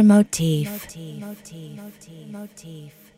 Motif. Motif. Motif. Motif.